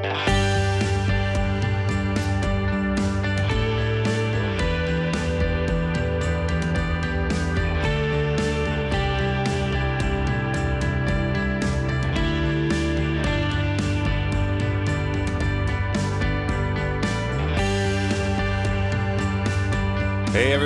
Hey,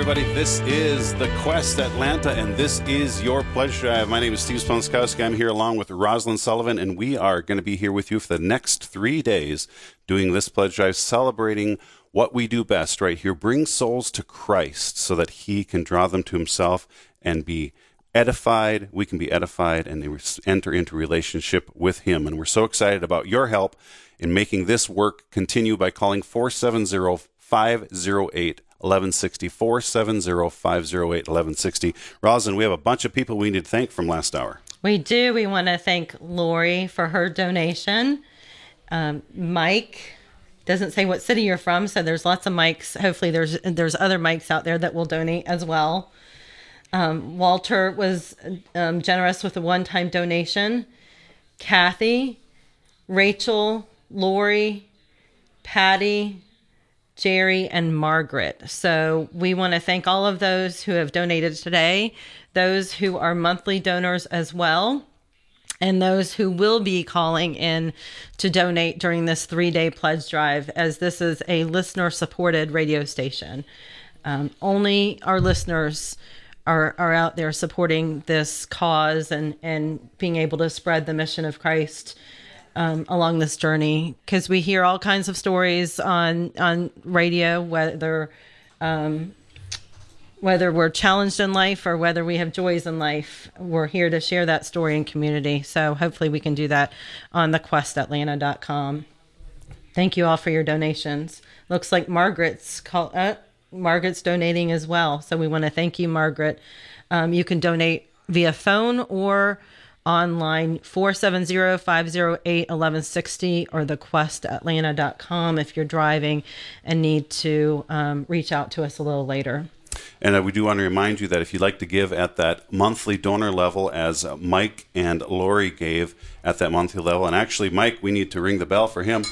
everybody, this is the Quest Atlanta, and this is your Pledge Drive. Uh, my name is Steve Splonskowski. I'm here along with Rozlin Sullivan, and we are going to be here with you for the next three days doing this Pledge Drive, celebrating what we do best right here bring souls to Christ so that He can draw them to Himself and be edified. We can be edified and enter into relationship with Him. And we're so excited about your help in making this work continue by calling 470 508 1160 470 1160. Rozlin, we have a bunch of people we need to thank from last hour. We do. We want to thank Lori for her donation. Um, Mike doesn't say what city you're from, so there's lots of mics. Hopefully, there's there's other mics out there that will donate as well. Um, Walter was um, generous with a one-time donation. Kathy, Rachel, Lori, Patty, Jerry, and Margaret. So we want to thank all of those who have donated today, those who are monthly donors as well, and those who will be calling in to donate during this three day pledge drive, as this is a listener supported radio station. Um, only our listeners are, are out there supporting this cause and, and being able to spread the mission of Christ um, along this journey because we hear all kinds of stories on on radio, whether um, whether we're challenged in life or whether we have joys in life. We're here to share that story in community. So hopefully we can do that on thequestatlanta.com. Thank you all for your donations. Looks like Margaret's call, uh, Margaret's donating as well. So we want to thank you, Margaret. Um, you can donate via phone or online 470-508-1160 or thequestatlanta.com if you're driving and need to um, reach out to us a little later. And uh, we do want to remind you that if you'd like to give at that monthly donor level, as uh, Mike and Lori gave at that monthly level, and actually, Mike, we need to ring the bell for him.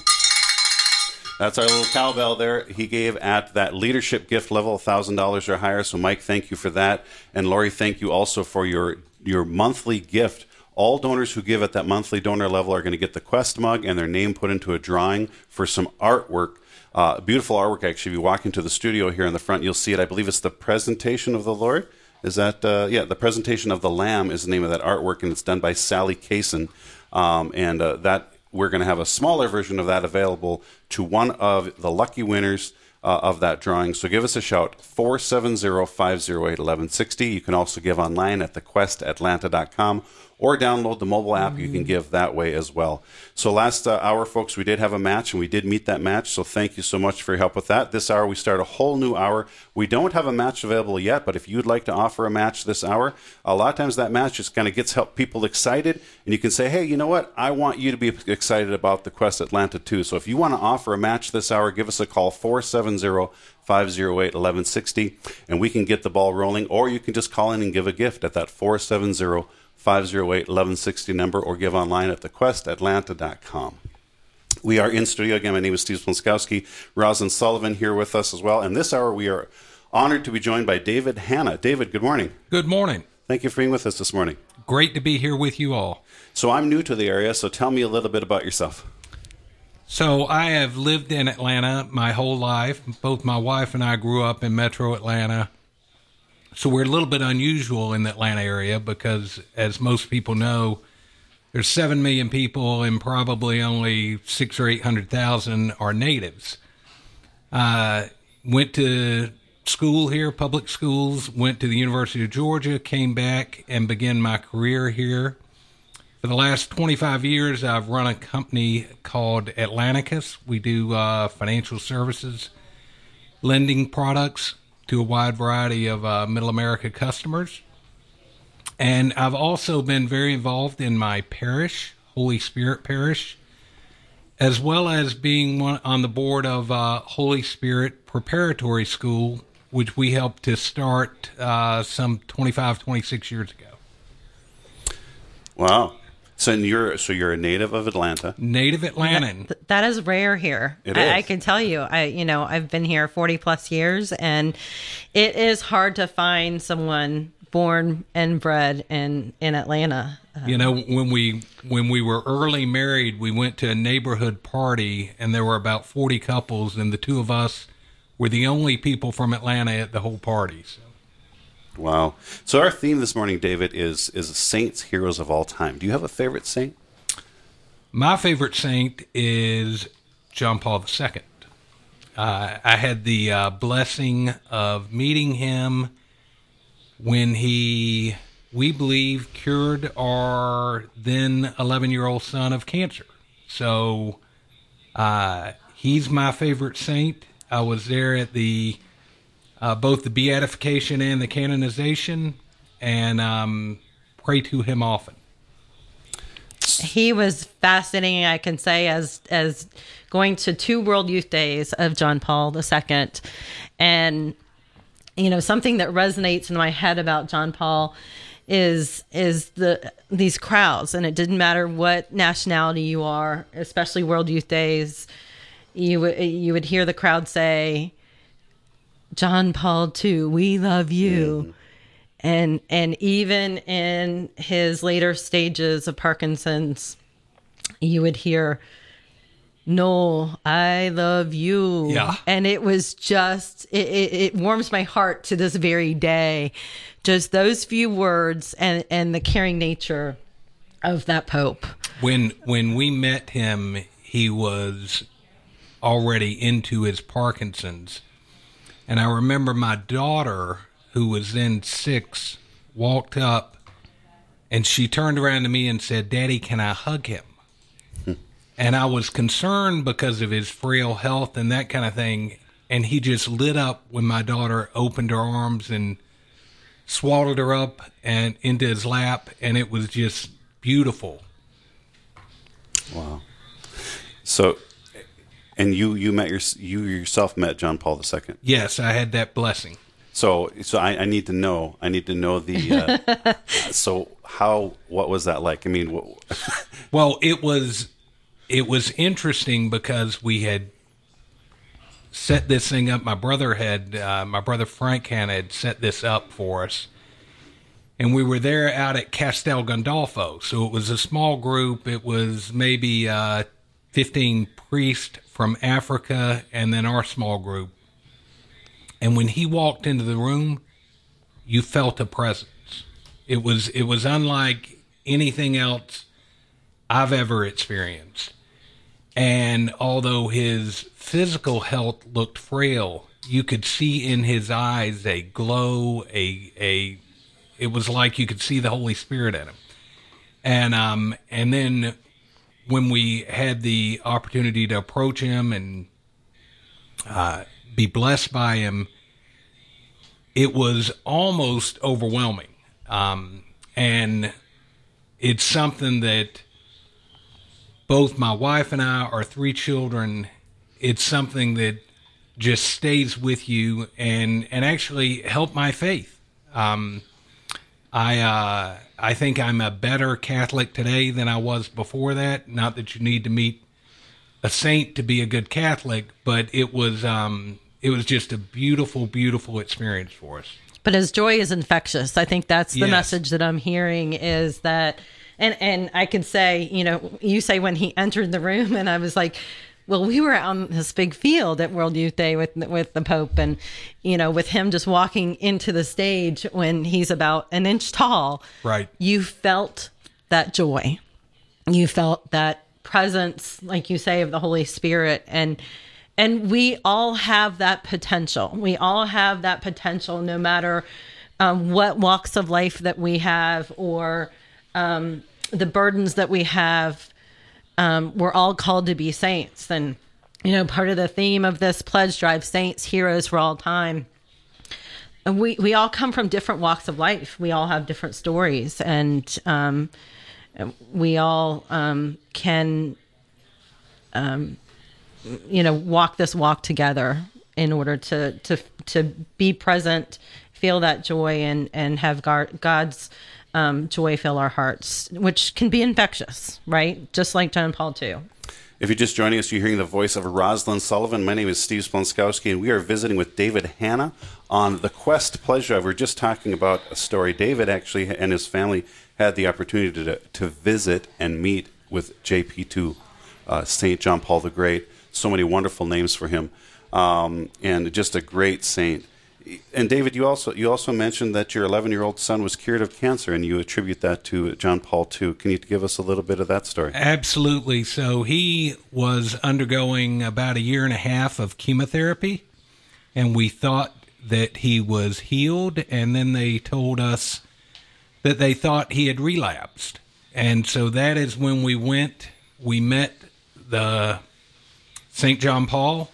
That's our little cowbell there. He gave at that leadership gift level, $1,000 or higher. So, Mike, thank you for that. And Lori, thank you also for your, your monthly gift all donors who give at that monthly donor level are going to get the Quest mug and their name put into a drawing for some artwork. Uh, beautiful artwork, actually. If you walk into the studio here in the front, you'll see it. I believe it's the presentation of the Lord. Is that, uh, yeah, the presentation of the Lamb is the name of that artwork, and it's done by Sally Kaysen. Um, and uh, that we're going to have a smaller version of that available to one of the lucky winners uh, of that drawing. So give us a shout, 470-508-1160. You can also give online at thequestatlanta.com or download the mobile app. You can give that way as well. So last uh, hour, folks, we did have a match and we did meet that match. So thank you so much for your help with that. This hour, we start a whole new hour. We don't have a match available yet, but if you'd like to offer a match this hour, a lot of times that match just kind of gets help people excited, and you can say, hey, you know what? I want you to be excited about the Quest Atlanta too. So if you want to offer a match this hour, give us a call 470 508 1160, and we can get the ball rolling, or you can just call in and give a gift at that 470 508 1160 number or give online at thequestatlanta.com. We are in studio again. My name is Steve Splonskowski. Rozlin Sullivan here with us as well. And this hour we are honored to be joined by David Hanna. David, good morning. Good morning. Thank you for being with us this morning. Great to be here with you all. So I'm new to the area, so tell me a little bit about yourself. So I have lived in Atlanta my whole life. Both my wife and I grew up in metro Atlanta. So we're a little bit unusual in the Atlanta area because, as most people know, there's seven million people and probably only six or eight hundred thousand are natives. Uh, went to school here, public schools. Went to the University of Georgia, came back and began my career here. For the last 25 years, I've run a company called Atlanticus. We do uh, financial services, lending products, to a wide variety of uh, Middle America customers. And I've also been very involved in my parish, Holy Spirit Parish, as well as being one, on the board of uh, Holy Spirit Preparatory School, which we helped to start uh, some 25, 26 years ago. Wow. So you're so you're a native of Atlanta. Native Atlantan. Th- that is rare here. It I, I can tell you. I you know I've been here forty plus years, and it is hard to find someone born and bred in in Atlanta. You know, when we when we were early married, we went to a neighborhood party, and there were about forty couples, and the two of us were the only people from Atlanta at the whole party. So. Wow. So our theme this morning, David, is is saints, heroes of all time. Do you have a favorite saint? My favorite saint is John Paul II. Uh, I had the uh, blessing of meeting him when he, we believe, cured our then 11 year old son of cancer. So uh, he's my favorite saint. I was there at the uh, both the beatification and the canonization, and um, pray to him often. he was fascinating i can say as as going to two world youth days of john paul ii and you know something that resonates in my head about john paul is is the these crowds and it didn't matter what nationality you are especially world youth days you you would hear the crowd say john paul ii we love you mm-hmm. and and even in his later stages of Parkinson's, you would hear, "No, I love you." Yeah. and it was just it, it, it warms my heart to this very day. Just those few words and and the caring nature of that Pope. when when we met him he was already into his parkinson's and i remember my daughter who was then six walked up and she turned around to me and said daddy can i hug him? Hmm. And i was concerned because of his frail health and that kind of thing. And he just lit up when my daughter opened her arms and swaddled her up and into his lap and it was just beautiful. Wow. So, and you you met your you yourself met John Paul II. Yes, I had that blessing. So so I, I need to know I need to know the uh, so how what was that like? I mean, what, Well, it was it was interesting because we had set this thing up. My brother had uh, my brother Frank Hanna had set this up for us, and we were there out at Castel Gandolfo. So it was a small group. It was maybe uh, fifteen priests from Africa, and then our small group. And when he walked into the room, you felt a presence. It was it was unlike anything else I've ever experienced. And although his physical health looked frail, you could see in his eyes a glow, a a it was like you could see the Holy Spirit in him. And um and then when we had the opportunity to approach him and uh, be blessed by him, it was almost overwhelming. Um, and it's something that both my wife and I, our three children, it's something that just stays with you and, and actually helped my faith. Um, I uh, I think I'm a better Catholic today than I was before that. Not that you need to meet a saint to be a good Catholic, but it was um, it was just a beautiful, beautiful experience for us. but his joy is infectious i think that's the Yes. message that i'm hearing is that and and i can say you know you say when he entered the room and i was like well we were out on this big field at world youth day with with the pope and you know with him just walking into the stage when he's about an inch tall. Right. you felt that joy. You felt that presence like you say of the holy spirit. And and we all have that potential. We all have that potential no matter um, what walks of life that we have or um, the burdens that we have um, we're all called to be saints. And you know part of the theme of this pledge drive saints heroes for all time and we we all come from different walks of life. We all have different stories. And um, we all um, can um, you know walk this walk together in order to to to be present feel that joy and and have Gar- god's um, joy fill our hearts, which can be infectious, right? Just like John Paul II. If you're just joining us, you're hearing the voice of Rozlin Sullivan. My name is Steve Splonskowski, and we are visiting with David Hanna on the Quest Pleasure. Drive. We're just talking about a story. David actually and his family had the opportunity to, to visit and meet with JP2, uh, St. John Paul the Great. So many wonderful names for him, um, and just a great saint. And David, you also you also mentioned that your 11 year old son was cured of cancer, and you attribute that to John Paul II. Can you give us a little bit of that story? Absolutely. So he was undergoing about a year and a half of chemotherapy, and we thought that he was healed, and then they told us that they thought he had relapsed. And so that is when we went, we met the St. John Paul,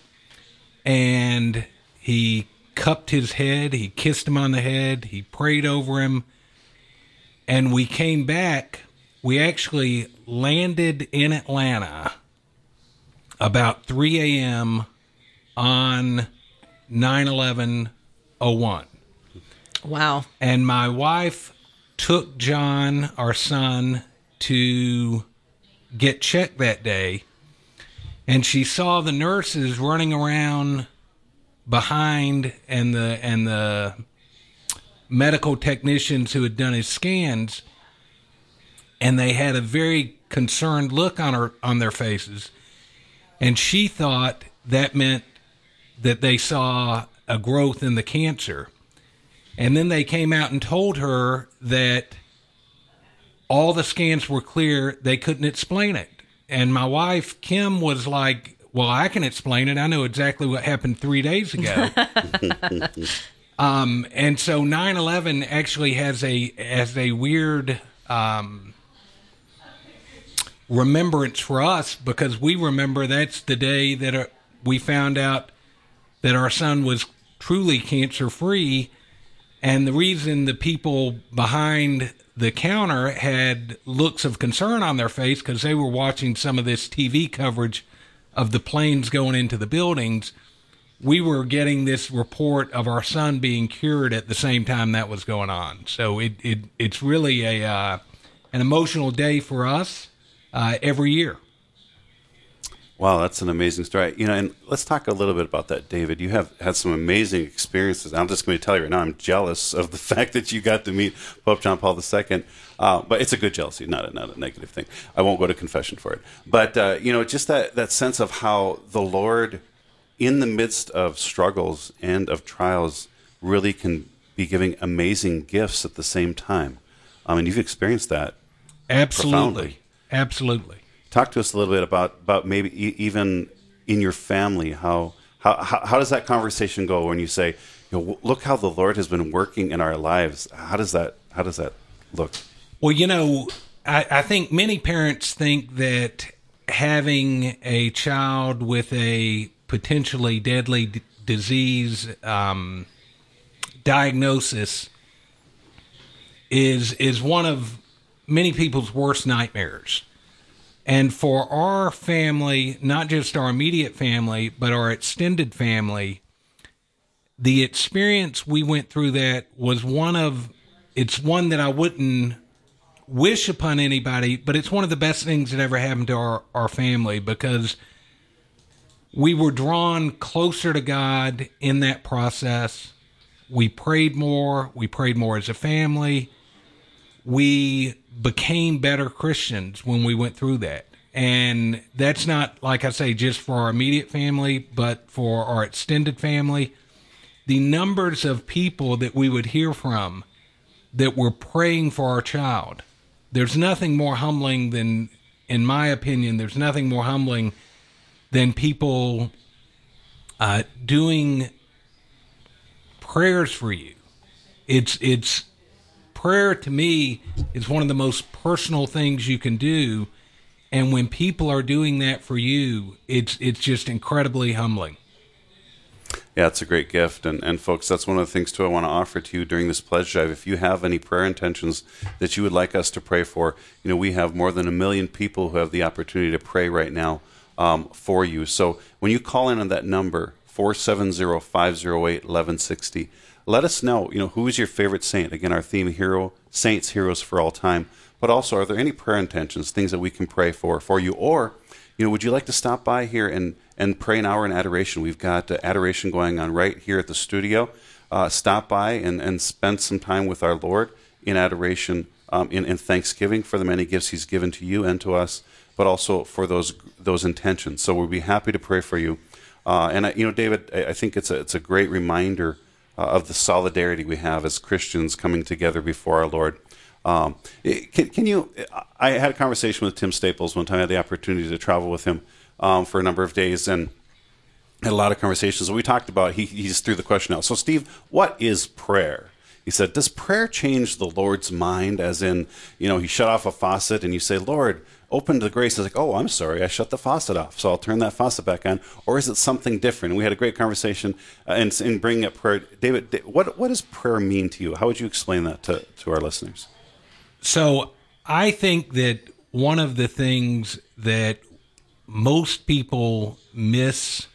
and he cupped his head, he kissed him on the head, he prayed over him, and we came back. We actually landed in Atlanta about 3 a.m. on 9 11 01. Wow. And my wife took John, our son, to get checked that day. And she saw the nurses running around behind and the and the medical technicians who had done his scans and they had a very concerned look on her on their faces. And she thought that meant that they saw a growth in the cancer. And then they came out and told her that all the scans were clear. They couldn't explain it. And my wife kim was like well, I can explain it. I know exactly what happened three days ago. um, and so 9/11 actually has a has a weird um, remembrance for us because we remember that's the day that uh, we found out that our son was truly cancer free, and the reason the people behind the counter had looks of concern on their face because they were watching some of this TV coverage of the planes going into the buildings, we were getting this report of our son being cured at the same time that was going on. So it, it it's really a uh, an emotional day for us uh, every year. Wow, that's an amazing story. You know, and let's talk a little bit about that, David. You have had some amazing experiences. I'm just going to tell you right now, I'm jealous of the fact that you got to meet Pope John Paul II. Uh, but it's a good jealousy, not a, not a negative thing. I won't go to confession for it. But, uh, you know, just that, that sense of how the Lord, in the midst of struggles and of trials, really can be giving amazing gifts at the same time. I mean, you've experienced that. Absolutely. Profoundly. Absolutely talk to us a little bit about about maybe e- even in your family how, how how does that conversation go when you say you know, look how the Lord has been working in our lives? How does that how does that look? Well you know I, I think many parents think that having a child with a potentially deadly d- disease um, diagnosis is is one of many people's worst nightmares and for our family, not just our immediate family, but our extended family, the experience we went through that was one of, it's one that I wouldn't wish upon anybody, but it's one of the best things that ever happened to our, our family because we were drawn closer to God in that process. We prayed more, we prayed more as a family. We became better Christians when we went through that. And that's not, like I say, just for our immediate family, but for our extended family. The numbers of people that we would hear from that were praying for our child. There's nothing more humbling than, in my opinion, there's nothing more humbling than people uh, doing prayers for you. It's it's prayer to me is one of the most personal things you can do and when people are doing that for you it's it's just incredibly humbling yeah, it's a great gift. And, and folks, that's one of the things, too, I want to offer to you during this pledge drive. If you have any prayer intentions that you would like us to pray for, you know, we have more than a million people who have the opportunity to pray right now um, for you. So when you call in on that number, 470 508 1160, let us know, you know, who is your favorite saint? Again, our theme hero, saints, heroes for all time. But also, are there any prayer intentions, things that we can pray for for you? Or, you know, would you like to stop by here and, and pray an hour in adoration? We've got uh, adoration going on right here at the studio. Uh, stop by and, and spend some time with our Lord in adoration, um, in, in thanksgiving for the many gifts He's given to you and to us, but also for those those intentions. So we'll be happy to pray for you. Uh, and I, you know, David, I, I think it's a it's a great reminder uh, of the solidarity we have as Christians coming together before our Lord. Um, can, can, you? I had a conversation with Tim Staples one time. I had the opportunity to travel with him um, for a number of days and had a lot of conversations. We talked about. He, he just threw the question out. So, Steve, what is prayer? He said, "Does prayer change the Lord's mind? As in, you know, he shut off a faucet, and you say, Lord." Open to grace is like, oh, I'm sorry, I shut the faucet off, so I'll turn that faucet back on. Or is it something different? We had a great conversation uh, in, in bringing up prayer. David, what, what does prayer mean to you? How would you explain that to, to our listeners? So I think that one of the things that most people miss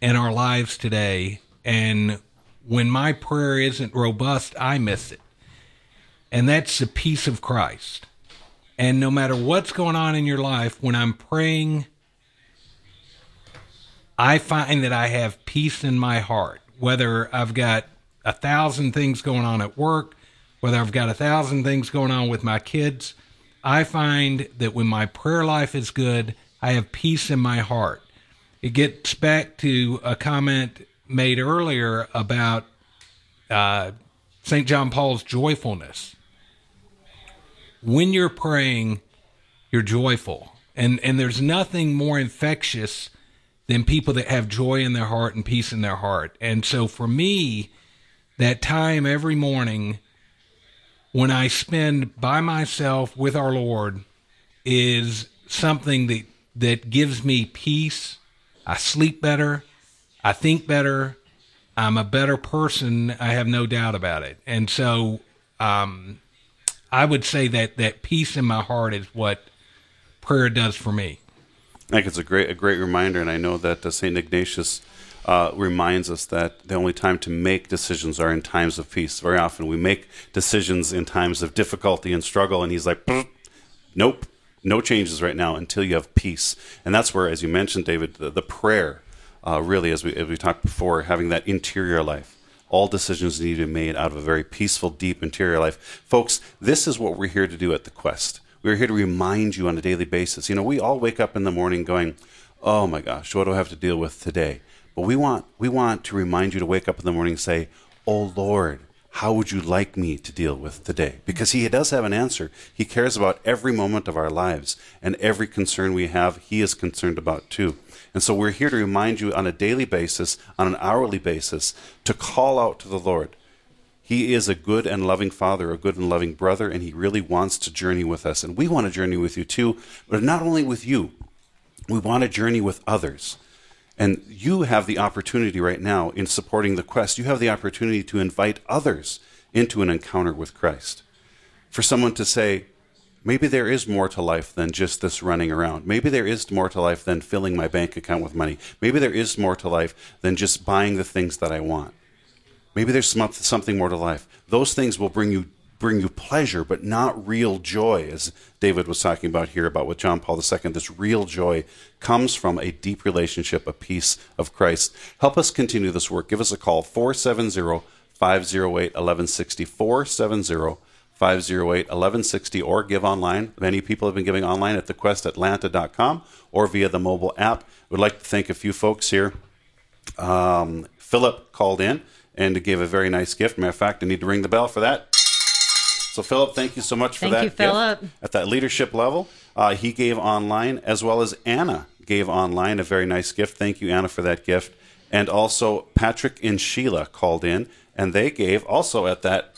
in our lives today, and when my prayer isn't robust, I miss it. And that's the peace of Christ. And no matter what's going on in your life, when I'm praying, I find that I have peace in my heart. Whether I've got a thousand things going on at work, whether I've got a thousand things going on with my kids, I find that when my prayer life is good, I have peace in my heart. It gets back to a comment made earlier about uh, St. John Paul's joyfulness when you're praying, you're joyful. And and there's nothing more infectious than people that have joy in their heart and peace in their heart. And so for me, that time every morning when I spend by myself with our Lord is something that that gives me peace. I sleep better. I think better. I'm a better person. I have no doubt about it. And so um, I would say that that peace in my heart is what prayer does for me. I think it's a great a great reminder, and I know that uh, Saint Ignatius uh, reminds us that the only time to make decisions are in times of peace. Very often we make decisions in times of difficulty and struggle, and he's like, "Nope, no changes right now until you have peace." And that's where, as you mentioned, David, the, the prayer uh, really, as we as we talked before, having that interior life all decisions need to be made out of a very peaceful, deep interior life. Folks, this is what we're here to do at the Quest. We're here to remind you on a daily basis. You know, we all wake up in the morning going, "Oh my gosh, what do I have to deal with today?" But we want we want to remind you to wake up in the morning and say, "Oh Lord, how would you like me to deal with today? Because he does have an answer. He cares about every moment of our lives and every concern we have, he is concerned about too. And so we're here to remind you on a daily basis, on an hourly basis, to call out to the Lord. He is a good and loving father, a good and loving brother, and he really wants to journey with us. And we want to journey with you too, but not only with you, we want to journey with others. And you have the opportunity right now in supporting the quest, you have the opportunity to invite others into an encounter with Christ. For someone to say, maybe there is more to life than just this running around. Maybe there is more to life than filling my bank account with money. Maybe there is more to life than just buying the things that I want. Maybe there's something more to life. Those things will bring you bring you pleasure, but not real joy, as David was talking about here about with John Paul II. This real joy comes from a deep relationship, a peace of Christ. Help us continue this work. Give us a call, 470 508 1160. 470 508 1160 or give online. Many people have been giving online at thequestatlanta.com or via the mobile app. We'd like to thank a few folks here. Um, Philip called in and gave a very nice gift. Matter of fact, I need to ring the bell for that. So, Philip, thank you so much for thank that. You, Philip. At that leadership level, uh, he gave online, as well as Anna gave online a very nice gift. Thank you, Anna, for that gift. And also, Patrick and Sheila called in, and they gave also at that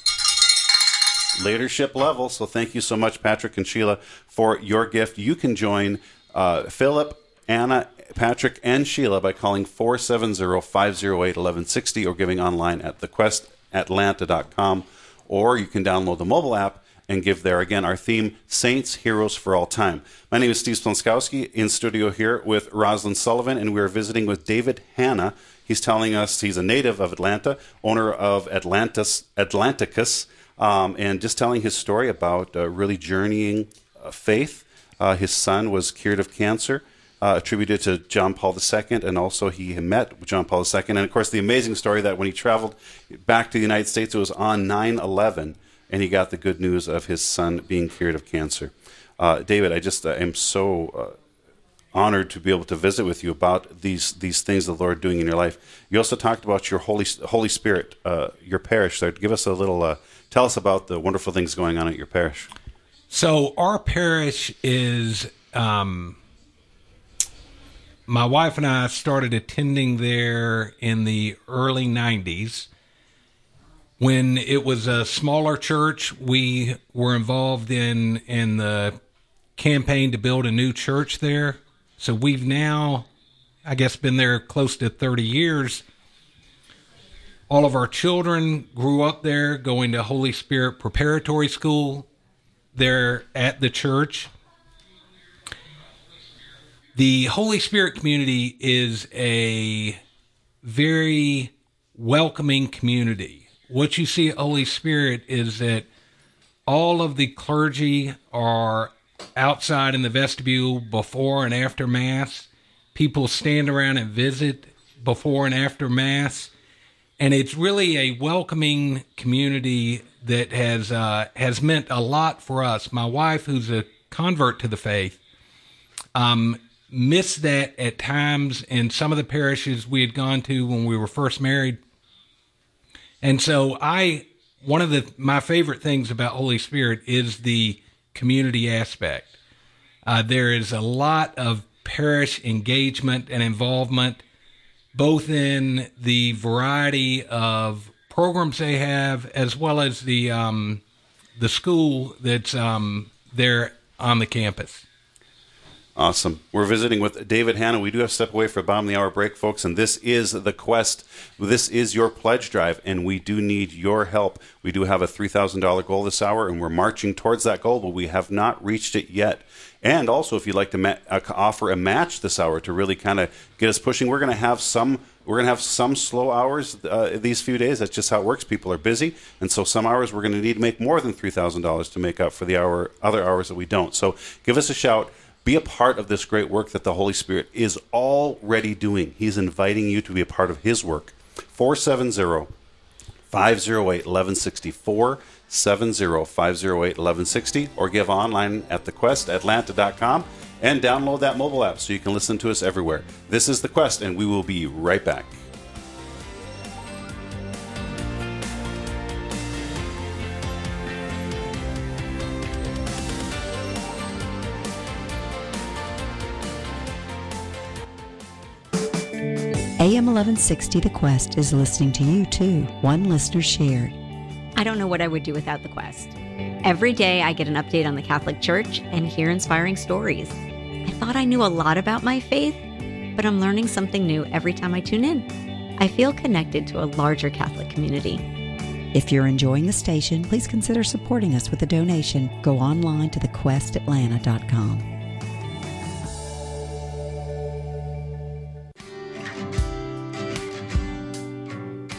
leadership level. So thank you so much, Patrick and Sheila, for your gift. You can join uh, Philip, Anna, Patrick, and Sheila by calling 470 508 1160 or giving online at thequestatlanta.com. Or you can download the mobile app and give there. Again, our theme, Saints, Heroes for All Time. My name is Steve Splonskowski in studio here with Rozlin Sullivan, and we are visiting with David Hanna. He's telling us he's a native of Atlanta, owner of Atlantis, Atlanticus, um, and just telling his story about uh, really journeying uh, faith. Uh, his son was cured of cancer uh, attributed to John Paul II, and also he met John Paul II. And of course, the amazing story that when he traveled back to the United States, it was on 9 11, and he got the good news of his son being cured of cancer. Uh, David, I just am so honored to be able to visit with you about these these things the Lord doing in your life. You also talked about your Holy Holy Spirit, uh, your parish. So give us a little, uh, tell us about the wonderful things going on at your parish. So our parish is. Um, my wife and I started attending there in the early 90s. When it was a smaller church, we were involved in in the campaign to build a new church there. So we've now, I guess, been there close to 30 years. All of our children grew up there, going to Holy Spirit Preparatory School there at the church the Holy Spirit community is a very welcoming community. What you see at Holy Spirit is that all of the clergy are outside in the vestibule before and after Mass. People stand around and visit before and after Mass. And it's really a welcoming community that has uh, has meant a lot for us. My wife, who's a convert to the faith, um, missed that at times in some of the parishes we had gone to when we were first married. And so I one of the my favorite things about Holy Spirit is the community aspect. Uh, there is a lot of parish engagement and involvement, both in the variety of programs they have, as well as the um, the school that's um, there on the campus. Awesome. We're visiting with David Hanna. We do have to step away for a bottom of the hour break, folks, and this is the quest. This is your pledge drive, and we do need your help. We do have a $3,000 goal this hour, and we're marching towards that goal, but we have not reached it yet. And also, if you'd like to ma- uh, offer a match this hour to really kind of get us pushing, we're going to have some. We're going to have some slow hours uh, these few days. That's just how it works. People are busy, and so some hours we're going to need to make more than three thousand dollars to make up for the hour other hours that we don't. So give us a shout be a part of this great work that the Holy Spirit is already doing. He's inviting you to be a part of His work. 470 508 1164. 70 or give online at thequestatlanta.com and download that mobile app so you can listen to us everywhere. This is The Quest, and we will be right back. AM 1160 The Quest is listening to you too. One listener shared. I don't know what I would do without The Quest. Every day I get an update on the Catholic Church and hear inspiring stories. I thought I knew a lot about my faith, but I'm learning something new every time I tune in. I feel connected to a larger Catholic community. If you're enjoying the station, please consider supporting us with a donation. Go online to thequestatlanta.com.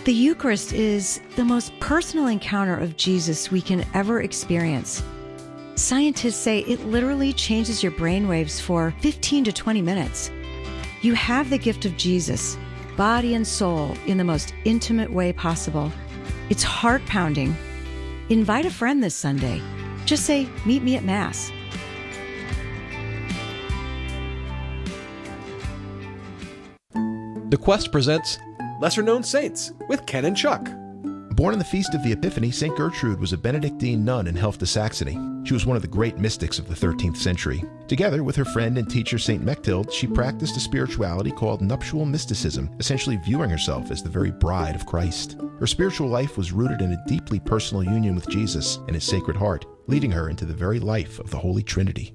The Eucharist is the most personal encounter of Jesus we can ever experience. Scientists say it literally changes your brainwaves for 15 to 20 minutes. You have the gift of Jesus, body and soul, in the most intimate way possible. It's heart pounding. Invite a friend this Sunday. Just say, Meet me at Mass. The Quest presents Lesser Known Saints with Ken and Chuck. Born on the Feast of the Epiphany, St. Gertrude was a Benedictine nun in Helfta, Saxony. She was one of the great mystics of the 13th century. Together with her friend and teacher St. Mechthild, she practiced a spirituality called nuptial mysticism, essentially viewing herself as the very bride of Christ. Her spiritual life was rooted in a deeply personal union with Jesus and his Sacred Heart, leading her into the very life of the Holy Trinity.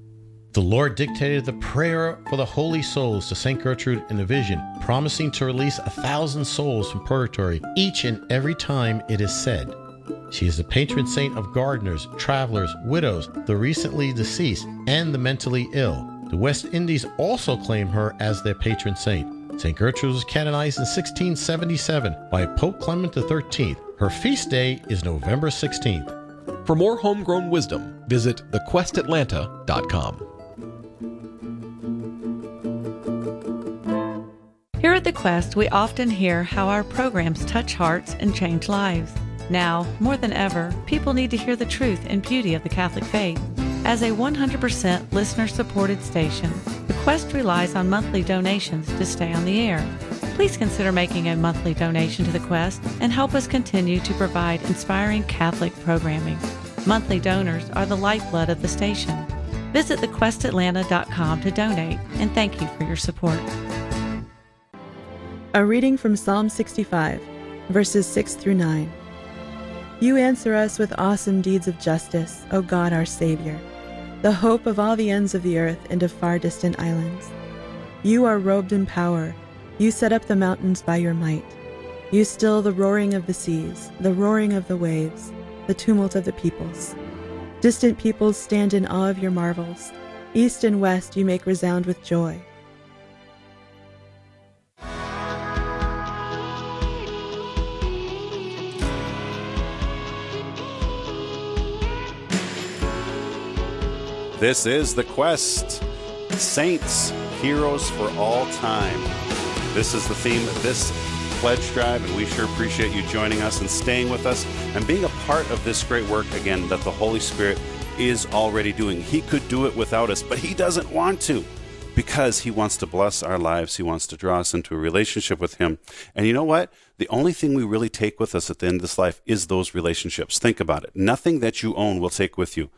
The Lord dictated the prayer for the holy souls to St. Gertrude in a vision, promising to release a thousand souls from purgatory each and every time it is said. She is the patron saint of gardeners, travelers, widows, the recently deceased, and the mentally ill. The West Indies also claim her as their patron saint. St. Gertrude was canonized in 1677 by Pope Clement XIII. Her feast day is November 16th. For more homegrown wisdom, visit thequestatlanta.com. Here at The Quest, we often hear how our programs touch hearts and change lives. Now, more than ever, people need to hear the truth and beauty of the Catholic faith. As a 100% listener supported station, The Quest relies on monthly donations to stay on the air. Please consider making a monthly donation to The Quest and help us continue to provide inspiring Catholic programming. Monthly donors are the lifeblood of the station. Visit thequestatlanta.com to donate and thank you for your support. A reading from Psalm 65, verses 6 through 9. You answer us with awesome deeds of justice, O God our Savior, the hope of all the ends of the earth and of far distant islands. You are robed in power. You set up the mountains by your might. You still the roaring of the seas, the roaring of the waves, the tumult of the peoples. Distant peoples stand in awe of your marvels. East and west you make resound with joy. This is The Quest Saints, Heroes for All Time. This is the theme of this pledge drive, and we sure appreciate you joining us and staying with us and being a part of this great work again that the Holy Spirit is already doing. He could do it without us, but He doesn't want to because He wants to bless our lives. He wants to draw us into a relationship with Him. And you know what? The only thing we really take with us at the end of this life is those relationships. Think about it. Nothing that you own will take with you.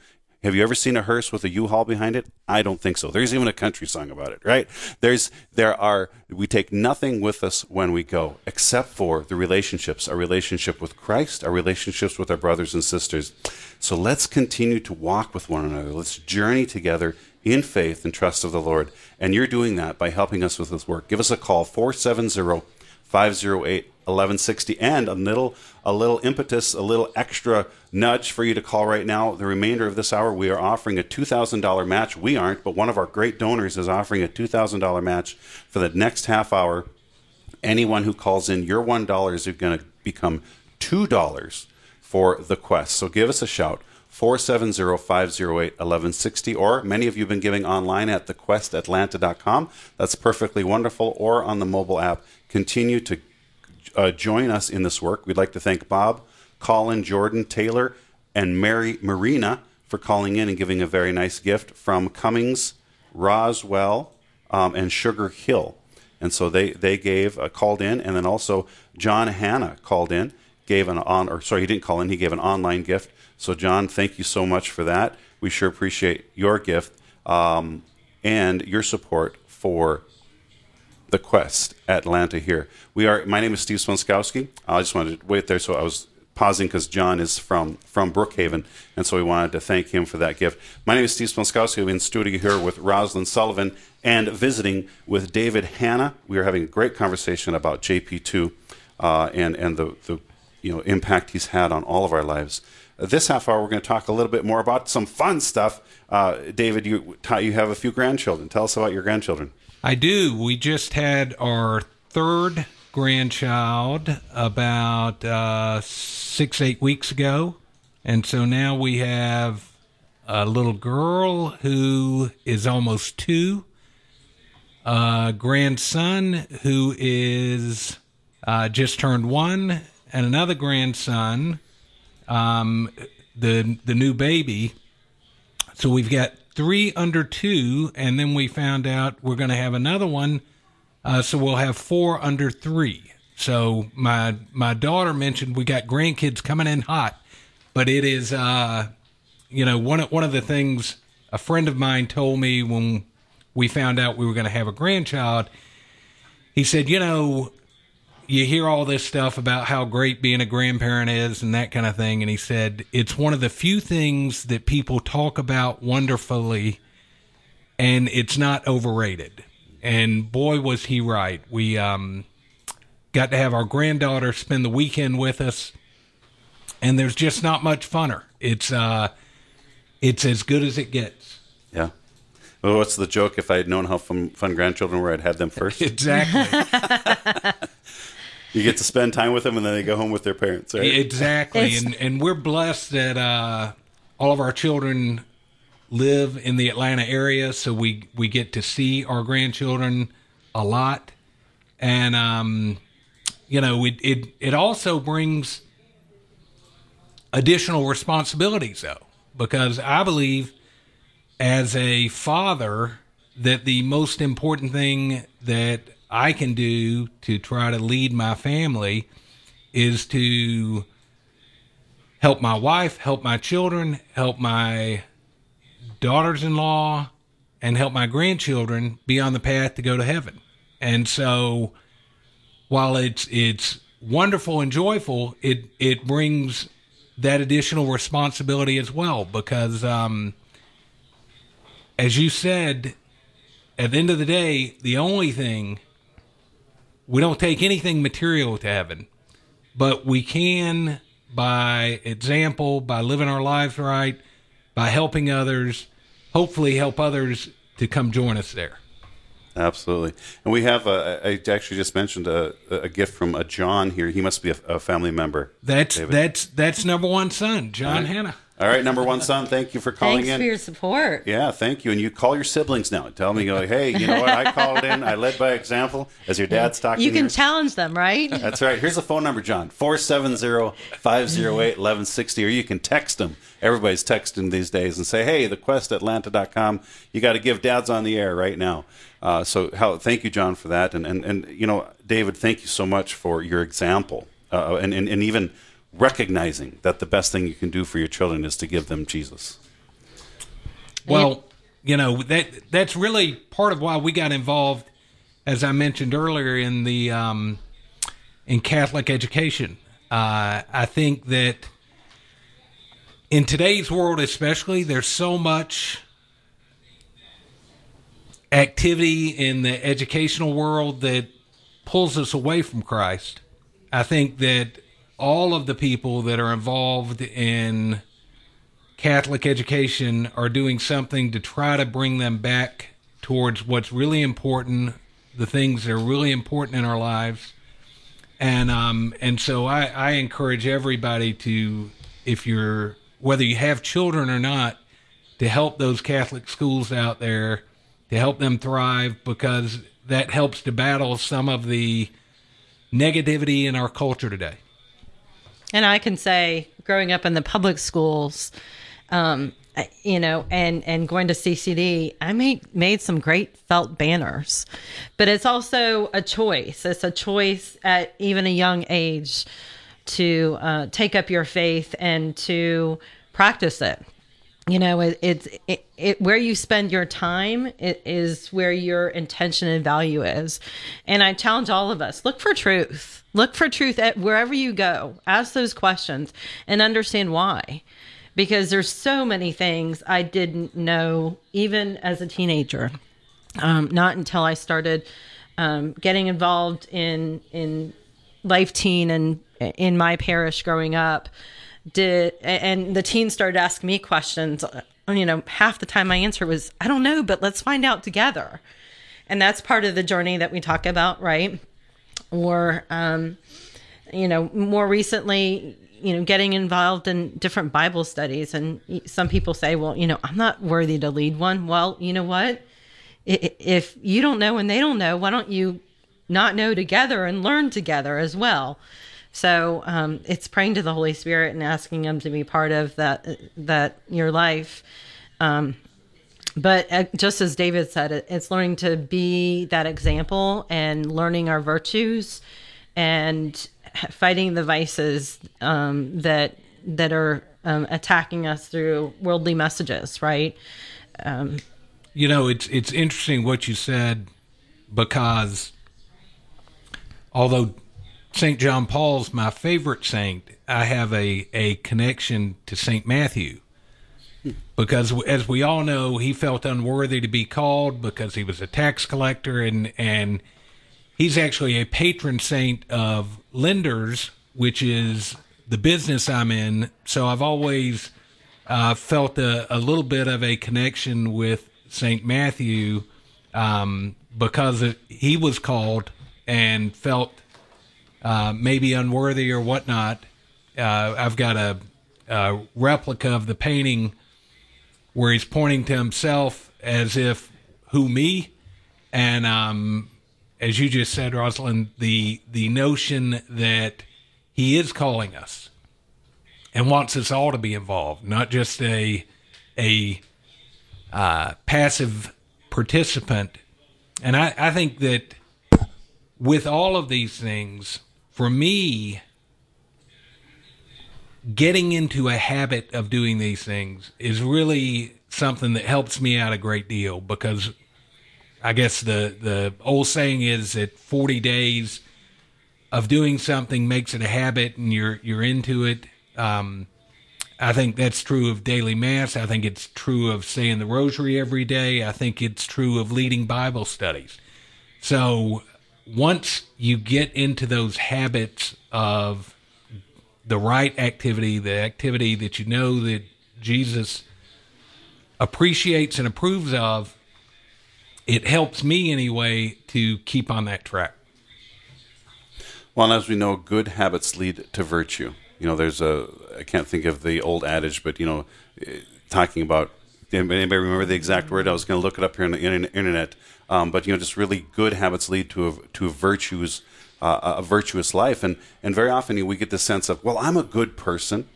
Have you ever seen a hearse with a U-Haul behind it? I don't think so. There's even a country song about it, right? There's there are we take nothing with us when we go except for the relationships, our relationship with Christ, our relationships with our brothers and sisters. So let's continue to walk with one another. Let's journey together in faith and trust of the Lord. And you're doing that by helping us with this work. Give us a call 470 508 1160 and a little a little impetus a little extra nudge for you to call right now. The remainder of this hour we are offering a $2000 match. We aren't but one of our great donors is offering a $2000 match for the next half hour. Anyone who calls in your $1 is going to become $2 for the quest. So give us a shout 470-508-1160 or many of you have been giving online at thequestatlanta.com that's perfectly wonderful. Or on the mobile app. Continue to uh, join us in this work. We'd like to thank bob colin jordan taylor and mary marina for calling in and giving a very nice gift from cummings roswell um, and sugar hill and so they they gave uh, called in and then also john hanna called in gave an on or sorry he didn't call in he gave an online gift so, John, thank you so much for that. We sure appreciate your gift um, and your support for the quest Atlanta here. We are. My name is Steve Splonskowski. I just wanted to wait there, so I was pausing because John is from from Brookhaven, and so we wanted to thank him for that gift. My name is Steve Splonskowski. I'm in studio here with Rozlin Sullivan and visiting with David Hanna. We are having a great conversation about JP2 uh, and and the the you know impact he's had on all of our lives. This half hour, we're going to talk a little bit more about some fun stuff. Uh, David, you you have a few grandchildren. Tell us about your grandchildren. I do. We just had our third grandchild about uh, six, eight weeks ago. And so now we have a little girl who is almost two, a grandson who is uh, just turned one, and another grandson um, the the new baby. So we've got three under two, and then we found out we're going to have another one. Uh, so we'll have four under three. So my my daughter mentioned we got grandkids coming in hot, but it is uh, you know one one of the things a friend of mine told me when we found out we were going to have a grandchild. He said, you know, you hear all this stuff about how great being a grandparent is and that kind of thing. And he said, it's one of the few things that people talk about wonderfully and it's not overrated. And boy, was he right. We um, got to have our granddaughter spend the weekend with us. and there's just not much funner. It's uh, it's as good as it gets. Yeah. Well, what's the joke? If I had known how fun, fun grandchildren were, I'd had them first. Exactly. you get to spend time with them, and then they go home with their parents. Right? Exactly, It's- and and we're blessed that uh, all of our children live in the Atlanta area, so we we get to see our grandchildren a lot, and um, you know, it it it also brings additional responsibilities though, because I believe as a father that the most important thing that I can do to try to lead my family is to help my wife, help my children, help my daughters in law, and help my grandchildren be on the path to go to heaven. And so while it's it's wonderful and joyful, it it brings that additional responsibility as well because um as you said, at the end of the day, the only thing we don't take anything material to heaven, but we can, by example, by living our lives right, by helping others, hopefully help others to come join us there. Absolutely. And we have, a, I actually just mentioned a, a gift from a John here. He must be a, a family member. That's David. that's that's number one son, John right. Hanna. All right, number one son, thank you for calling Thanks in. Thanks for your support. Yeah, thank you. And you call your siblings now. And tell me, go, hey, you know what? I called in. I led by example as your dad's talking. You can challenge them, right? That's right. Here's the phone number, John 470 508 1160, or you can text them. Everybody's texting these days and say, hey, thequestatlanta.com. You got to give dads on the air right now. Uh, so, how, thank you, John, for that. And, and, and, you know, David, thank you so much for your example uh, and, and, and even recognizing that the best thing you can do for your children is to give them Jesus. Well, you know that that's really part of why we got involved, as I mentioned earlier, in the um, in Catholic education. Uh, I think that in today's world, especially, there's so much activity in the educational world that pulls us away from Christ. I think that all of the people that are involved in Catholic education are doing something to try to bring them back towards what's really important, the things that are really important in our lives. And um and so I, I encourage everybody to if you're whether you have children or not, to help those Catholic schools out there, to help them thrive because that helps to battle some of the negativity in our culture today. And I can say, growing up in the public schools, um, you know, and and going to CCD, I made made some great felt banners, but it's also a choice. It's a choice at even a young age to uh, take up your faith and to practice it. You know, it, it's it, it where you spend your time it is where your intention and value is. And I challenge all of us: look for truth. Look for truth at wherever you go. Ask those questions and understand why. Because there's so many things I didn't know, even as a teenager. Um, not until I started um, getting involved in in life teen and in my parish growing up did and the teens started asking me questions you know half the time my answer was i don't know but let's find out together. And that's part of the journey that we talk about right? Or um you know more recently you know getting involved in different bible studies and some people say well you know i'm not worthy to lead one. Well you know what? If you don't know and they don't know why don't you not know together and learn together as well so um, it's praying to the Holy Spirit and asking Him to be part of that that your life. Um, but uh, just as David said, it's learning to be that example and learning our virtues and fighting the vices um, that that are um, attacking us through worldly messages. Right. Um, You know, it's it's interesting what you said because although St. John Paul's my favorite saint, I have a, a connection to St. Matthew. Because as we all know, he felt unworthy to be called because he was a tax collector and and he's actually a patron saint of lenders, which is the business I'm in. So I've always uh, felt a, a little bit of a connection with St. Matthew um, because it, he was called and felt uh, maybe unworthy or whatnot. Uh, I've got a, a replica of the painting where he's pointing to himself as if, who me? And um, as you just said, Rozlin, the the notion that he is calling us and wants us all to be involved, not just a a uh, passive participant. And I, I think that with all of these things, for me, getting into a habit of doing these things is really something that helps me out a great deal because I guess the the old saying is that 40 days of doing something makes it a habit and you're you're into it. Um, I think that's true of daily mass. I think it's true of saying the rosary every day. I think it's true of leading Bible studies. So once you get into those habits of the right activity, the activity that you know that Jesus appreciates and approves of, it helps me anyway to keep on that track. Well, as we know, good habits lead to virtue. You know, there's a I can't think of the old adage, but you know, eh, talking about anybody remember the exact word? I was going to look it up here on the internet. Um, but you know, just really good habits lead to a, to a virtues uh, a virtuous life, and and very often we get the sense of, well, I'm a good person,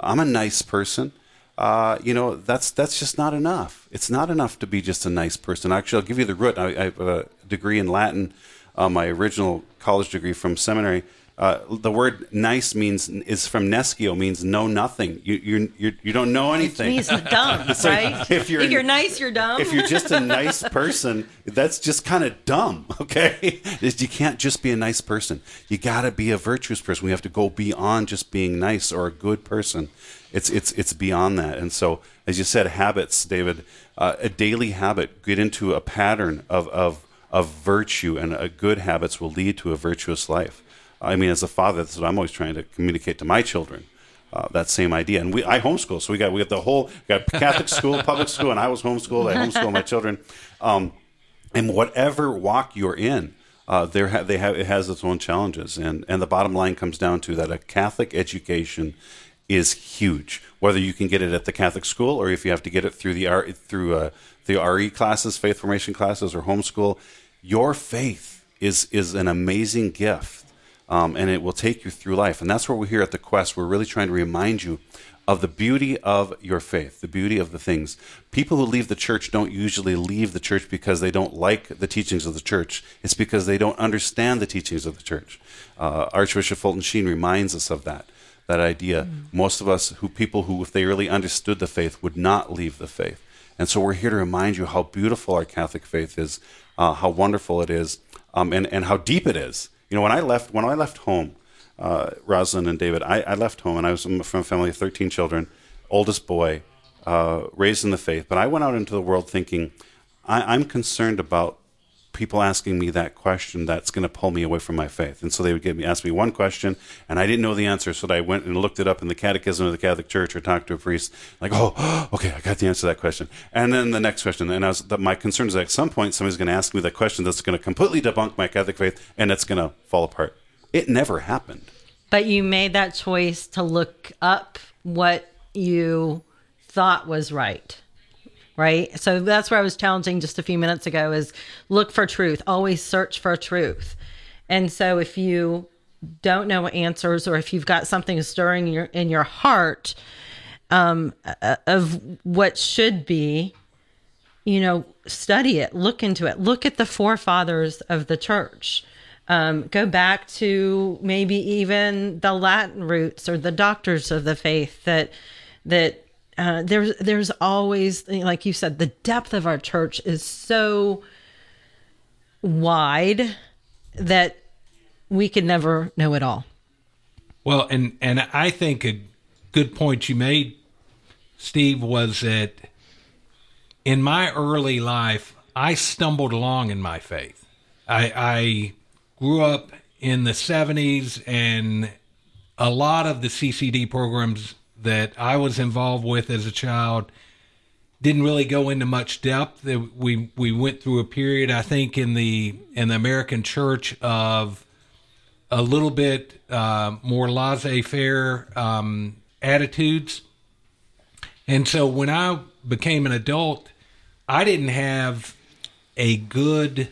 I'm a nice person. Uh, you know, that's that's just not enough. It's not enough to be just a nice person. Actually, I'll give you the root. I, I have a degree in Latin, uh, my original college degree from seminary. Uh, the word "nice" means is from nescio, means know nothing. You you you, you don't know anything. It means dumb, right? If you're if you're nice, you're dumb. If you're just a nice person, that's just kind of dumb. Okay, you can't just be a nice person. You got to be a virtuous person. We have to go beyond just being nice or a good person. It's it's it's beyond that. And so, as you said, habits, David, uh, a daily habit, get into a pattern of of of virtue, and a good habits will lead to a virtuous life. I mean, as a father, that's what I'm always trying to communicate to my children. Uh, that same idea, and we I homeschool, so we got we got the whole got Catholic school, public school, and I was homeschooled. I homeschool my children, um, and whatever walk you're in, uh, there ha- they have it has its own challenges, and and the bottom line comes down to that a Catholic education is huge. Whether you can get it at the Catholic school or if you have to get it through the R, through uh, the RE classes, faith formation classes, or homeschool, your faith is is an amazing gift um, and it will take you through life. And that's what we're here at the Quest. We're really trying to remind you of the beauty of your faith, the beauty of the things. People who leave the church don't usually leave the church because they don't like the teachings of the church. It's because they don't understand the teachings of the church. Uh, Archbishop Fulton Sheen reminds us of that. That idea. Mm. Most of us, who people who, if they really understood the faith, would not leave the faith. And so we're here to remind you how beautiful our Catholic faith is, uh, how wonderful it is, um, and, and how deep it is. You know, when I left when I left home, uh, Rozlin and David, I, I, left home and I was from a family of 13 children, oldest boy, uh, raised in the faith. But I went out into the world thinking, I, am concerned about people asking me that question that's going to pull me away from my faith. And so they would give me ask me one question, and I didn't know the answer, so I went and looked it up in the Catechism of the Catholic Church or talked to a priest. Like, oh, okay, I got the answer to that question. And then the next question, and I was my concern is that at some point somebody's going to ask me that question that's going to completely debunk my Catholic faith, and it's going to fall apart. It never happened. But you made that choice to look up what you thought was right right? So that's where I was challenging just a few minutes ago is look for truth, always search for truth. And so if you don't know answers or if you've got something stirring in your in your heart um, of what should be, you know, study it, look into it, look at the forefathers of the church. Um, go back to maybe even the Latin roots or the doctors of the faith that that uh, there's there's always like you said the depth of our church is so wide that we can never know it all. Well and and i think a good point you made steve was that in my early life i stumbled along in my faith. I i grew up in the 70s and a lot of the CCD programs that I was involved with as a child didn't really go into much depth. We we went through a period, I think, in the in the American church of a little bit uh, more laissez-faire um, attitudes, and so when I became an adult, I didn't have a good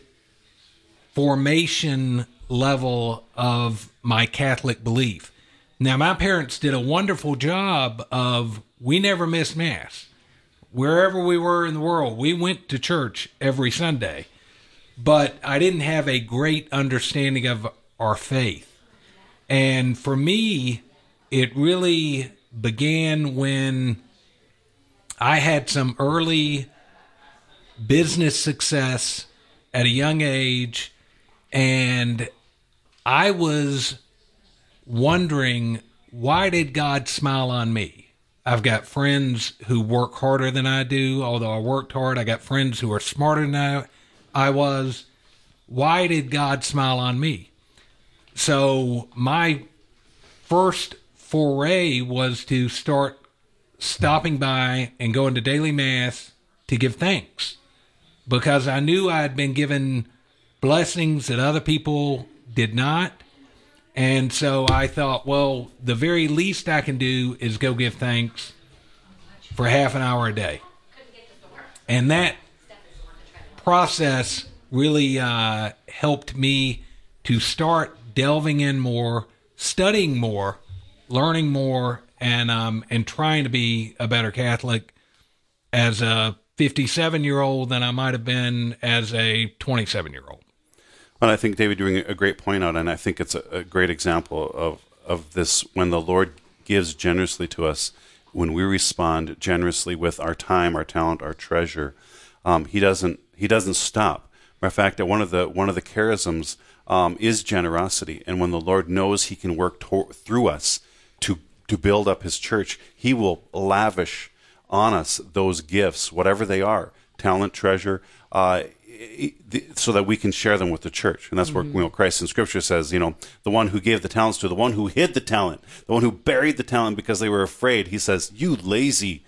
formation level of my Catholic belief. Now, my parents did a wonderful job of we never missed mass wherever we were in the world, we went to church every Sunday. But I didn't have a great understanding of our faith. And for me, it really began when I had some early business success at a young age, and I was wondering why did God smile on me? I've got friends who work harder than I do, although I worked hard. I got friends who are smarter than I, I was. Why did God smile on me? So my first foray was to start stopping by and going to daily mass to give thanks because I knew I had been given blessings that other people did not and so I thought, well, the very least I can do is go give thanks for half an hour a day. And that process really uh, helped me to start delving in more, studying more, learning more, and um, and trying to be a better Catholic as a 57 year old than I might have been as a 27 year old. Well, I think David doing a great point out, and I think it's a, a great example of of this when the Lord gives generously to us, when we respond generously with our time, our talent, our treasure. Um, he doesn't he doesn't stop. Matter of fact, one of the one of the charisms um, is generosity, and when the Lord knows He can work to- through us to to build up His church, He will lavish on us those gifts, whatever they are, talent, treasure. Uh, so that we can share them with the church. And that's mm-hmm. where you know Christ in Scripture says, you know, the one who gave the talents to the one who hid the talent, the one who buried the talent because they were afraid. He says, "You lazy."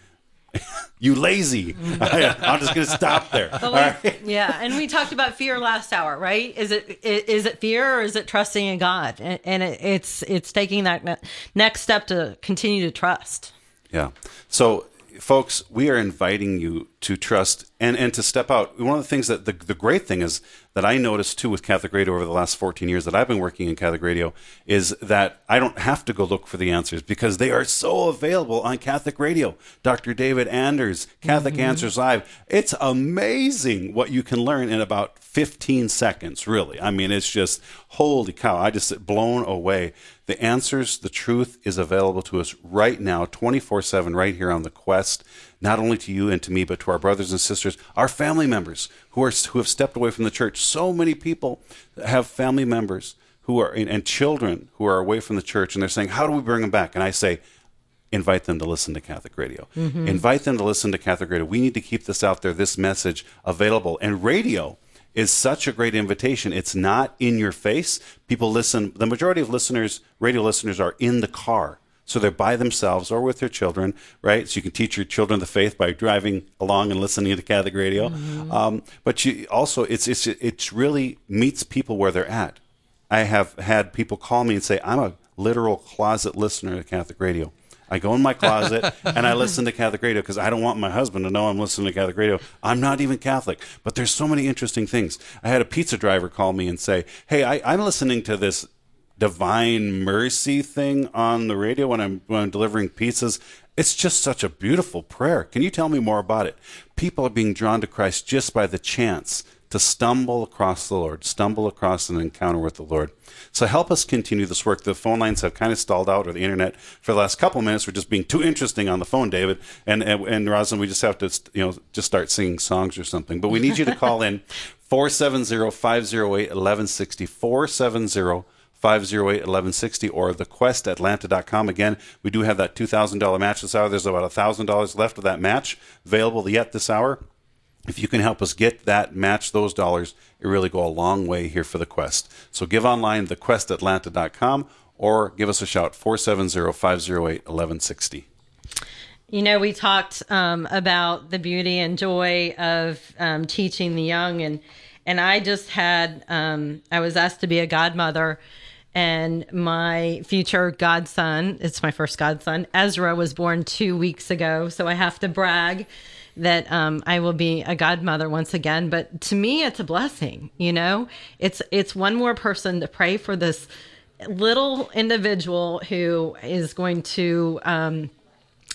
you lazy. I'm just going to stop there. Right. Yeah, and we talked about fear last hour, right? Is it is it fear or is it trusting in God? And, and it, it's it's taking that next step to continue to trust. Yeah. So folks, we are inviting you to trust and, and to step out. One of the things that the, the great thing is that I noticed too with Catholic Radio over the last 14 years that I've been working in Catholic Radio is that I don't have to go look for the answers because they are so available on Catholic Radio. Dr. David Anders, Catholic mm-hmm. Answers Live. It's amazing what you can learn in about 15 seconds, really. I mean, it's just holy cow. I just blown away. The answers, the truth is available to us right now, 24 7, right here on the quest not only to you and to me, but to our brothers and sisters, our family members who are who have stepped away from the church. So many people have family members who are and children who are away from the church, and they're saying, "How do we bring them back?" And I say, invite them to listen to Catholic Radio. Mm-hmm. Invite them to listen to Catholic Radio. We need to keep this out there, this message available. And radio is such a great invitation. It's not in your face. People listen, the majority of listeners, radio listeners, are in the car. So they're by themselves or with their children, right? So you can teach your children the faith by driving along and listening to Catholic radio. Mm-hmm. Um, but you also, it's it's it's really meets people where they're at. I have had people call me and say, "I'm a literal closet listener to Catholic radio." I go in my closet and I listen to Catholic radio because I don't want my husband to know I'm listening to Catholic radio. I'm not even Catholic, but there's so many interesting things. I had a pizza driver call me and say, "Hey, I, am listening to this divine mercy thing on the radio when I'm when I'm delivering pizzas. It's just such a beautiful prayer. Can you tell me more about it? People are being drawn to Christ just by the chance to stumble across the Lord, stumble across an encounter with the Lord. So help us continue this work. The phone lines have kind of stalled out, or the internet for the last couple minutes. We're just being too interesting on the phone, David and and, and Rozlin. We just have to you know just start singing songs or something. But we need you to call in 470 508 1160 470 508 1160 or thequestatlanta.com. Again, we do have that $2,000 match this hour. There's about $1,000 left of that match available yet this hour. If you can help us get that match those dollars, it really go a long way here for the Quest. So give online thequestatlanta.com or give us a shout 470-508-1160. You know, we talked um, about the beauty and joy of um, teaching the young, and and I just had um, I was asked to be a godmother, and my future godson, it's my first godson, Ezra, was born two weeks ago, so I have to brag that um, I will be a godmother once again. But to me, it's a blessing. You know, it's it's one more person to pray for this little individual who is going to um,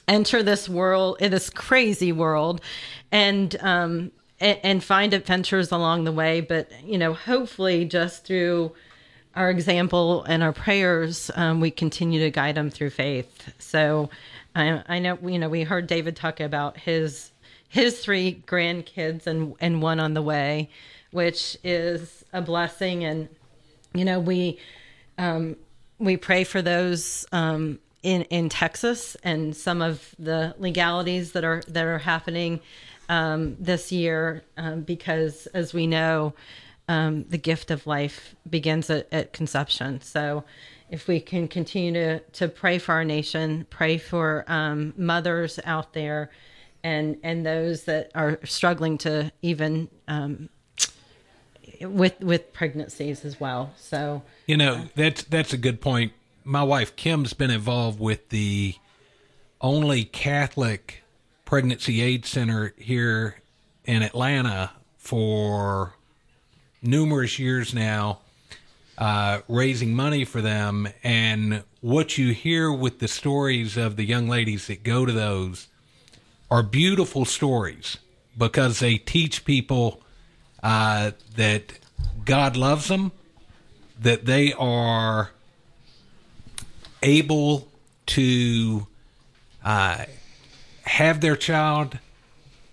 enter this world, in this crazy world, and um, and, find adventures along the way. But you know, hopefully, just through our example and our prayers, um, we continue to guide them through faith. So. I know you know we heard David talk about his his three grandkids and and one on the way, which is a blessing. And you know we um, we pray for those um, in in Texas and some of the legalities that are that are happening um, this year um, because as we know. Um, the gift of life begins at, at conception. So, if we can continue to, to pray for our nation, pray for um, mothers out there, and and those that are struggling to even um, with with pregnancies as well. So you know that's that's a good point. My wife Kim's been involved with the only Catholic pregnancy aid center here in Atlanta for numerous years now, uh, raising money for them. And what you hear with the stories of the young ladies that go to those are beautiful stories because they teach people uh, that God loves them, that they are able to uh, have their child,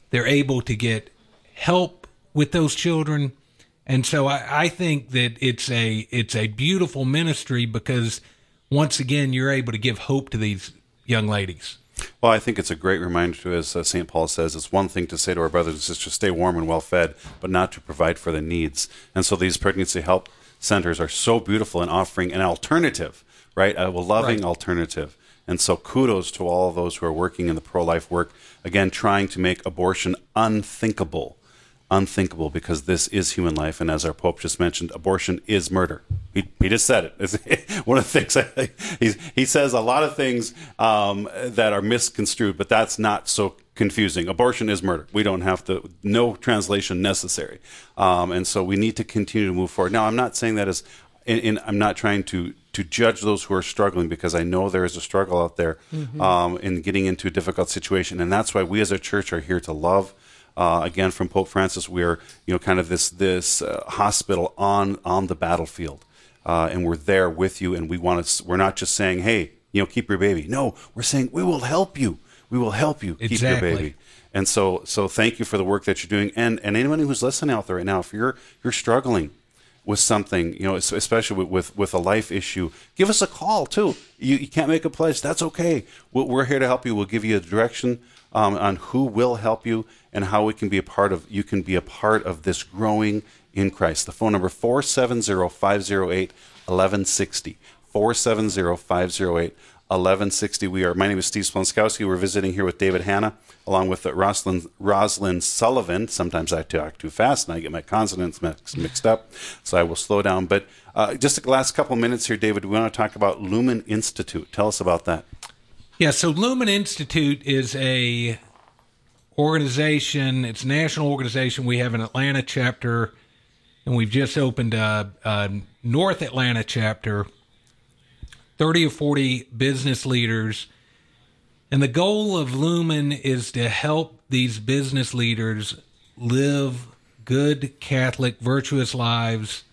they're able to get help with those children. And so I, I think that it's a it's a beautiful ministry because once again you're able to give hope to these young ladies. Well, I think it's a great reminder to, as uh, St. Paul says, it's one thing to say to our brothers and sisters, stay warm and well fed, but not to provide for their needs. And so these pregnancy help centers are so beautiful in offering an alternative, right? A loving right. alternative. And so kudos to all of those who are working in the pro life work, again, trying to make abortion unthinkable unthinkable because this is human life. And as our Pope just mentioned, abortion is murder. He, he just said it. It's one of the things I, he says a lot of things um, that are misconstrued, but that's not so confusing. Abortion is murder. We don't have to, no translation necessary. Um, and so we need to continue to move forward. Now, I'm not saying that as, in, in, I'm not trying to to judge those who are struggling because I know there is a struggle out there mm-hmm. um, in getting into a difficult situation, and that's why we as a church are here to love, uh, again, from Pope Francis, we're you know kind of this this uh, hospital on on the battlefield, uh, and we're there with you. And we want to. We're not just saying, "Hey, you know, keep your baby." No, we're saying we will help you. We will help you exactly. keep your baby. And so, so thank you for the work that you're doing. And and anyone who's listening out there right now, if you're you're struggling with something, you know, especially with, with, with, a life issue, give us a call too. You, you can't make a pledge. That's okay. We're here to help you. We'll give you a direction um, on who will help you and how we can be a part of you can be a part of this growing in Christ. The phone number 470-508-1160. 470-508 1160. We are. My name is Steve Splonskowski. We're visiting here with David Hanna, along with Rozlin, Rozlin Sullivan. Sometimes I talk too fast and I get my consonants mixed, mixed up, so I will slow down. But uh, just the last couple minutes here, David, we want to talk about Lumen Institute. Tell us about that. Yeah, so Lumen Institute is a organization. It's a national organization. We have an Atlanta chapter, and we've just opened a, a North Atlanta chapter. Thirty or forty business leaders, and the goal of Lumen is to help these business leaders live good Catholic virtuous lives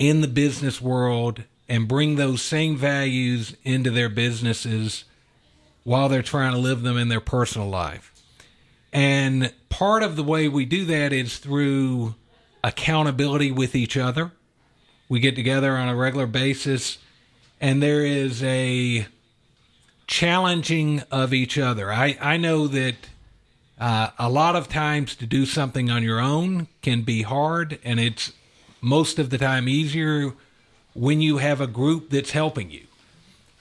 in the business world and bring those same values into their businesses while they're trying to live them in their personal life. And part of the way we do that is through accountability with each other. We get together on a regular basis, and there is a challenging of each other. I, I know that uh, a lot of times to do something on your own can be hard, and it's most of the time easier when you have a group that's helping you.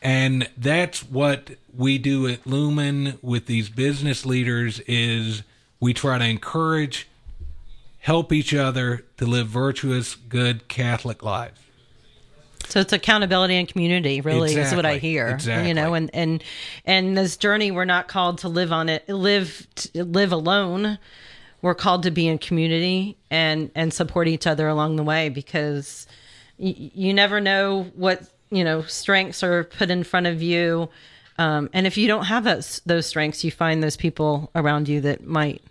And that's what we do at Lumen with these business leaders is we try to encourage, help each other to live virtuous, good Catholic lives. So it's accountability and community, really, is what I hear. Exactly. You know, and and and this journey, we're not called to live on it, live live alone. We're called to be in community and and support each other along the way because y- you never know what you know strengths are put in front of you, um, and if you don't have those those strengths, you find those people around you that might.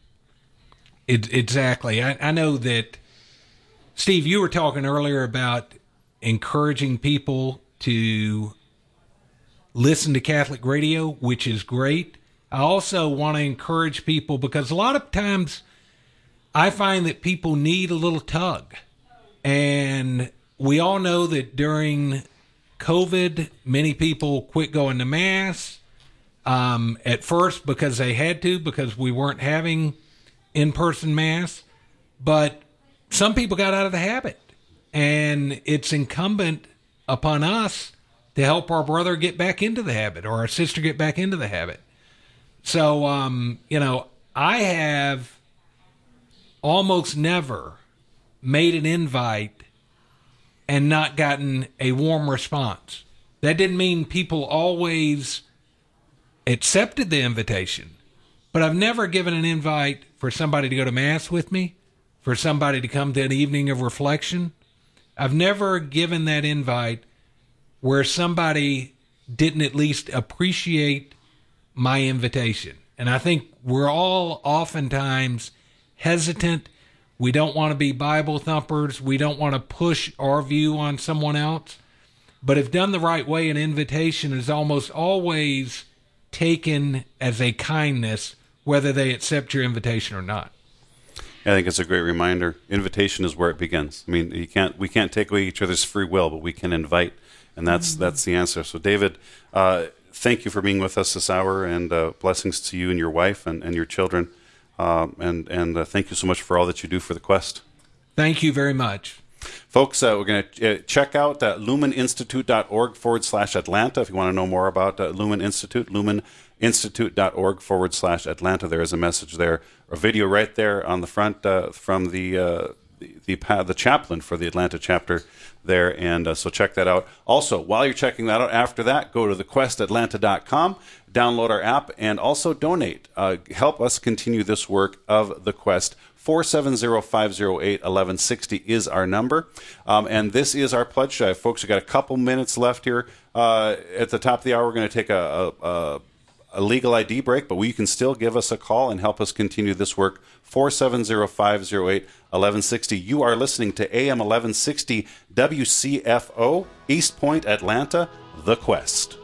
It, exactly. I, I know that, Steve, you were talking earlier about encouraging people to listen to Catholic radio, which is great. I also want to encourage people because a lot of times I find that people need a little tug. And we all know that during COVID, many people quit going to Mass um, at first because they had to, because we weren't having in person Mass. But some people got out of the habit. And it's incumbent upon us to help our brother get back into the habit or our sister get back into the habit. So, um, you know, I have almost never made an invite and not gotten a warm response. That didn't mean people always accepted the invitation, but I've never given an invite for somebody to go to Mass with me, for somebody to come to an evening of reflection. I've never given that invite where somebody didn't at least appreciate my invitation. And I think we're all oftentimes hesitant. We don't want to be Bible thumpers. We don't want to push our view on someone else. But if done the right way, an invitation is almost always taken as a kindness, whether they accept your invitation or not. I think it's a great reminder. Invitation is where it begins. I mean, you can't we can't take away each other's free will, but we can invite, and that's that's the answer. So, David, uh, thank you for being with us this hour, and uh, blessings to you and your wife and, and your children, um, and and uh, thank you so much for all that you do for the quest. Thank you very much. Folks, uh, we're going to uh, check out uh, lumeninstitute.org forward slash Atlanta if you want to know more about uh, Lumen Institute, lumeninstitute.org forward slash Atlanta. There is a message there, a video right there on the front uh, from the, uh, the, the, chaplain for the Atlanta chapter there. And uh, so check that out. Also, while you're checking that out, after that, go to thequestatlanta.com, download our app, and also donate. Uh, help us continue this work of the quest. 470-508-1160 is our number. Um, and this is our pledge drive. Folks, we've got a couple minutes left here. Uh, at the top of the hour, we're going to take a, a, a, a legal ID break, but we can still give us a call and help us continue this work. 470-508-1160. You are listening to AM 1160 WCFO, East Point, Atlanta, The Quest.